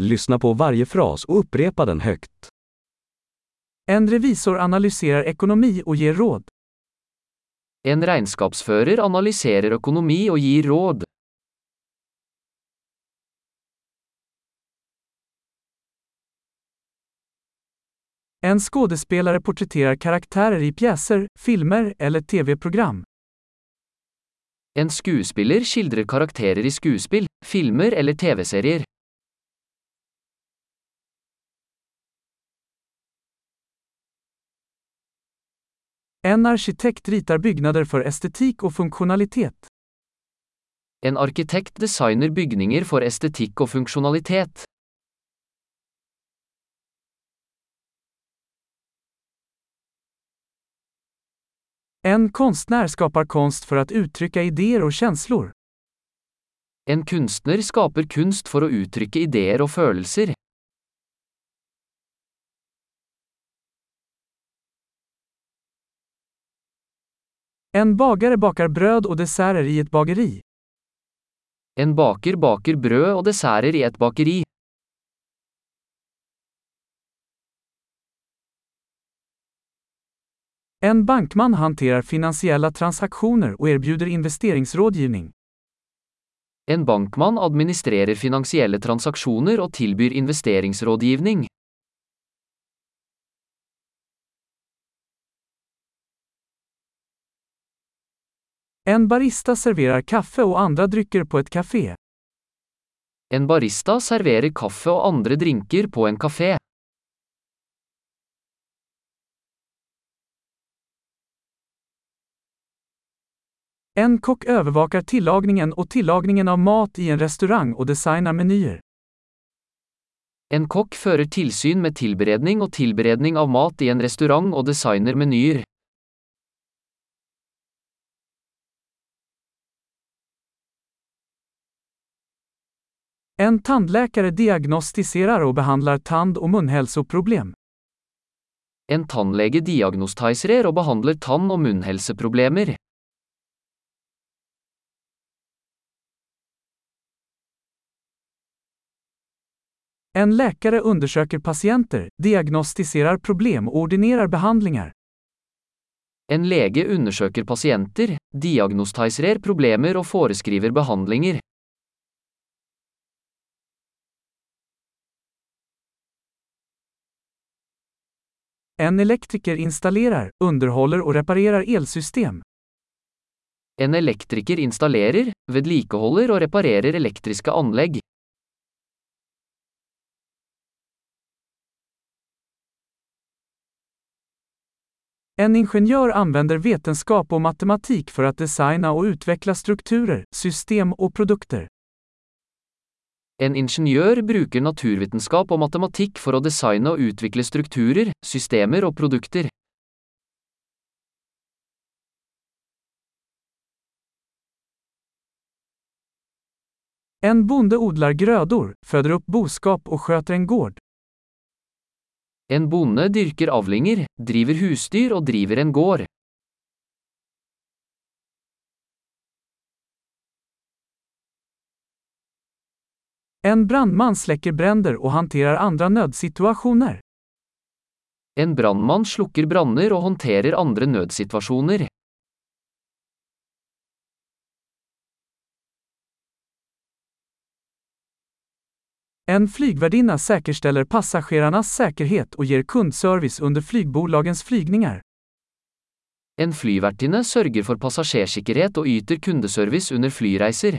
Lyssna på varje fras och upprepa den högt. En revisor analyserar ekonomi och ger råd. En regnskapsfører analyserer økonomi og gir råd. En skådespelare porträtterar karaktärer i pjäser, filmer eller tv-program. En skuespiller skildrer karakterer i skuespill, filmer eller TV-serier. En arkitekt ritar byggnader för estetik och funktionalitet. En arkitekt designer bygninger for estetikk og funksjonalitet. En konstnär skapar konst för att uttrycka idéer och känslor. En kunstner skaper kunst for å uttrykke ideer og følelser. En bagare bakar bröd och desserter i ett bageri. En baker baker brød og desserter i et bakeri. En bankman hanterar finansiella transaktioner och erbjuder investeringsrådgivning. En bankmann administrerer finansielle transaksjoner og tilbyr investeringsrådgivning. En barista serverar kaffe och andra drycker på ett café. En barista serverer kaffe og andre drinker på en kafé. En kock övervakar tillagningen och tillagningen av mat i en restaurang och designar menyer. En kokk fører tilsyn med tilberedning og tilberedning av mat i en restaurant og designer menyer. En tandläkare diagnostiserar och behandlar tand- och munhälsoproblem. En tannlege diagnostiserer og behandler tann- og munnhelseproblemer. En läkare undersöker patienter, diagnostiserar problem och ordinerar behandlingar. En lege undersøker pasienter, diagnostiserer problemer og foreskriver behandlinger. En elektriker installerar, underhåller och reparerar elsystem. En elektriker installerer, vedlikeholder og reparerer elektriske anlegg. En ingenjör använder vetenskap och matematik för att designa och utveckla strukturer, system och produkter. En ingeniør bruker naturvitenskap og matematikk for å designe og utvikle strukturer, systemer og produkter. En bonde odlar grödor, föder upp boskap och sköter en gård. En bonde dyrker avlinger, driver husdyr og driver en gård. En brandman släcker bränder och hanterar andra nödsituationer. En brannmann slukker branner og håndterer andre nødsituasjoner. En flygvärdinna säkerställer passagerarnas säkerhet och ger kundservice under flygbolagens flygningar. En flyvertinne sørger for passasjersikkerhet og yter kundeservice under flyreiser.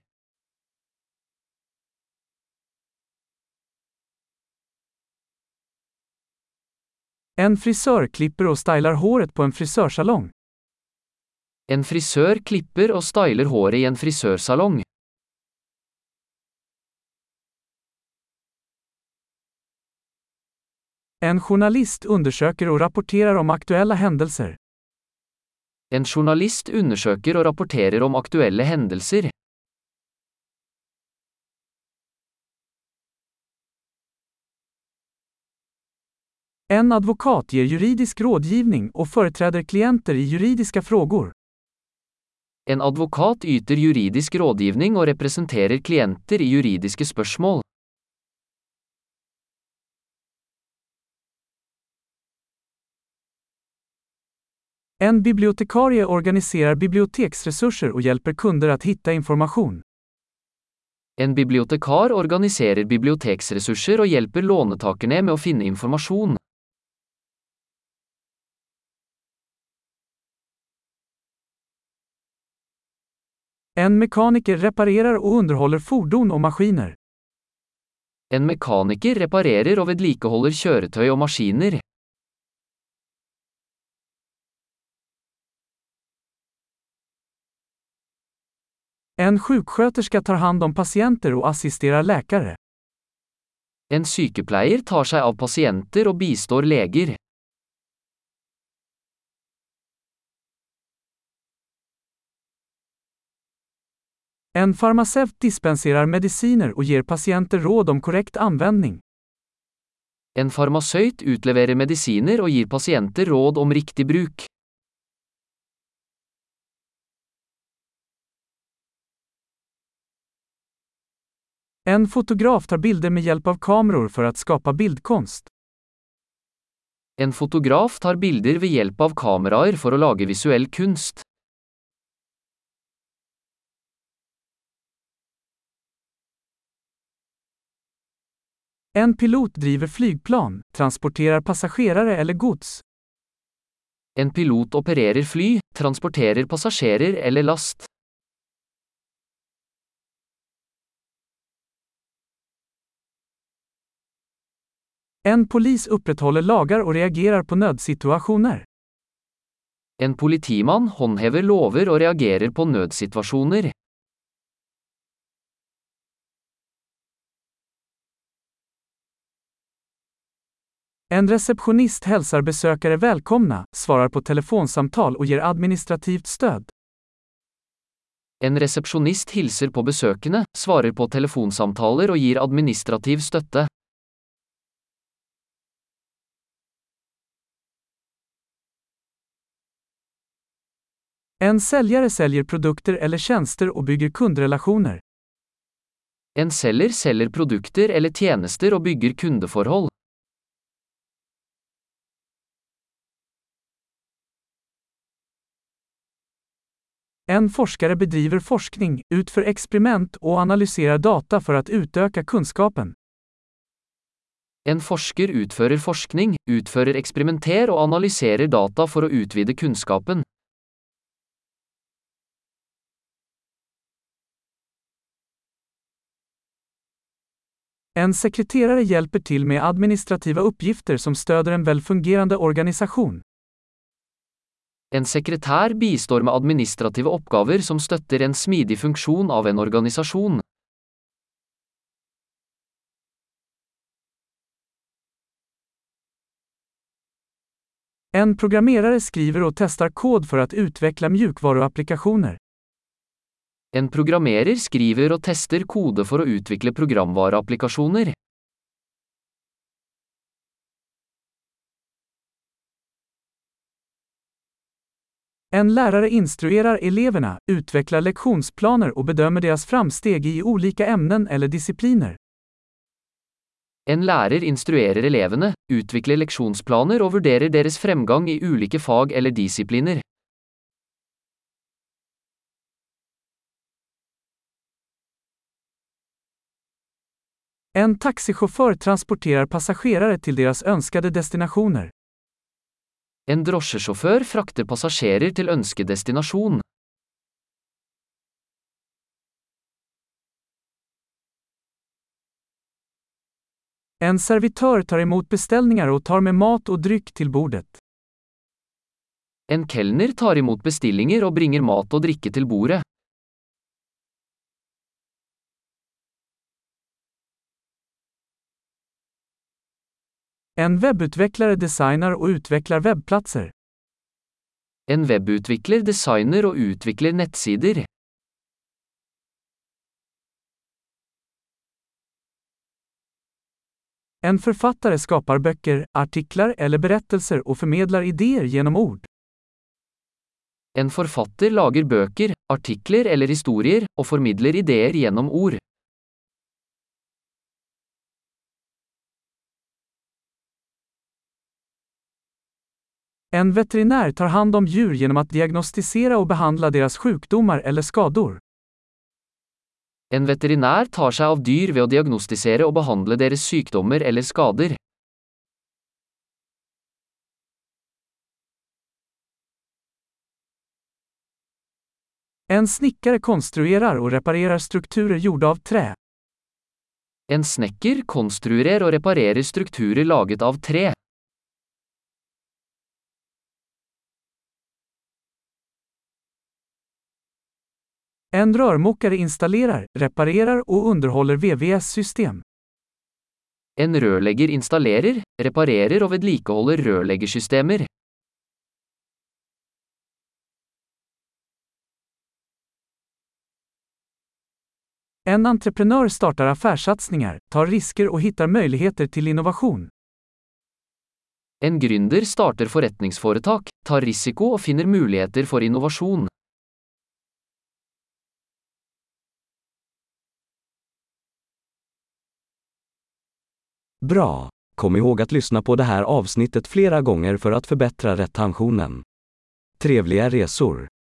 En frisör klipper och stylar håret på en frisörsalong. En frisør klipper og styler håret i en frisørsalong. En journalist undersöker och rapporterar om aktuella händelser. En journalist undersøker og rapporterer om aktuelle hendelser. En advokat ger juridisk rådgivning och företräder klienter i juridiska frågor. En advokat yter juridisk rådgivning och representerar klienter i juridiska spörsmål. En bibliotekarie organiserar biblioteksresurser och hjälper kunder att hitta information. En bibliotekar organiserar biblioteksresurser och hjälper låntagarna med att finna information. En mekaniker reparerar och underhåller fordon och maskiner. En mekaniker reparerer og vedlikeholder kjøretøy og maskiner. En sjuksköterska tar hand om patienter och assisterar läkare. En sykepleier tar seg av pasienter og bistår leger. En farmaceut dispenserar mediciner och ger patienter råd om korrekt användning. En farmasøyt utleverer medisiner og gir pasienter råd om riktig bruk. En fotograf tar bilder med hjälp av kameror för att skapa bildkonst. En fotograf tar bilder ved hjelp av kameraer for å lage visuell kunst. En pilot driver flygplan, transporterar passagerare eller gods. En pilot opererer fly, transporterer passasjerer eller last. En polis upprätthåller lagar och reagerar på nödsituationer. En politimann håndhever lover og reagerer på nødsituasjoner. En receptionist hälsar besökare välkomna, svarar på telefonsamtal och ger administrativt stöd. En resepsjonist hilser på besøkende, svarer på telefonsamtaler og gir administrativ støtte. En säljare säljer produkter eller tjänster och bygger kundrelationer. En selger selger produkter eller tjenester og bygger kundeforhold. En forskare bedriver forskning, utför experiment och analyserar data för att utöka kunskapen. En forsker utfører forskning, utfører eksperimenter og analyserer data for å utvide kunnskapen. En sekreterare hjälper till med administrativa uppgifter som stöder en välfungerande organisation. En sekretær bistår med administrative oppgaver som støtter en smidig funksjon av en organisasjon. En programmerare skriver och testar kod för att utveckla mjukvaruapplikationer. En programmerer skriver og tester kode for å utvikle programvareapplikasjoner. En lärare instruerar eleverna, utvecklar lektionsplaner och bedömer deras framsteg i olika ämnen eller discipliner. En lærer instruerer elevene, utvikler leksjonsplaner og vurderer deres fremgang i ulike fag eller disipliner. En taxichaufför transporterar passagerare till deras önskade destinationer. En drosjesjåfør frakter passasjerer til ønskedestinasjon. En servitör tar emot beställningar och tar med mat och dryck till bordet. En kelner tar imot bestillinger og bringer mat og drikke til bordet. En webbutvecklare designar och utvecklar webbplatser. En webutvikler designer og utvikler nettsider. En författare skapar böcker, artiklar eller berättelser och förmedlar idéer genom ord. En forfatter lager bøker, artikler eller historier, og formidler ideer gjennom ord. En veterinär tar hand om djur genom att diagnostisera och behandla deras sjukdomar eller skador. En veterinær tar seg av dyr ved å diagnostisere og behandle deres sykdommer eller skader. En snickare konstruerar och reparerar strukturer gjorda av trä. En snekker konstruerer og reparerer strukturer laget av tre. En rörmokare installerar, reparerar och underhåller VVS-system. En rørlegger installerer, reparerer og vedlikeholder rørleggersystemer. En entreprenör startar affärssatsningar, tar risker och hittar möjligheter till innovation. En gründer starter forretningsforetak, tar risiko og finner muligheter for innovasjon. Bra! Kom ihåg att lyssna på det här avsnittet flera gånger för att förbättra retentionen. Trevliga resor!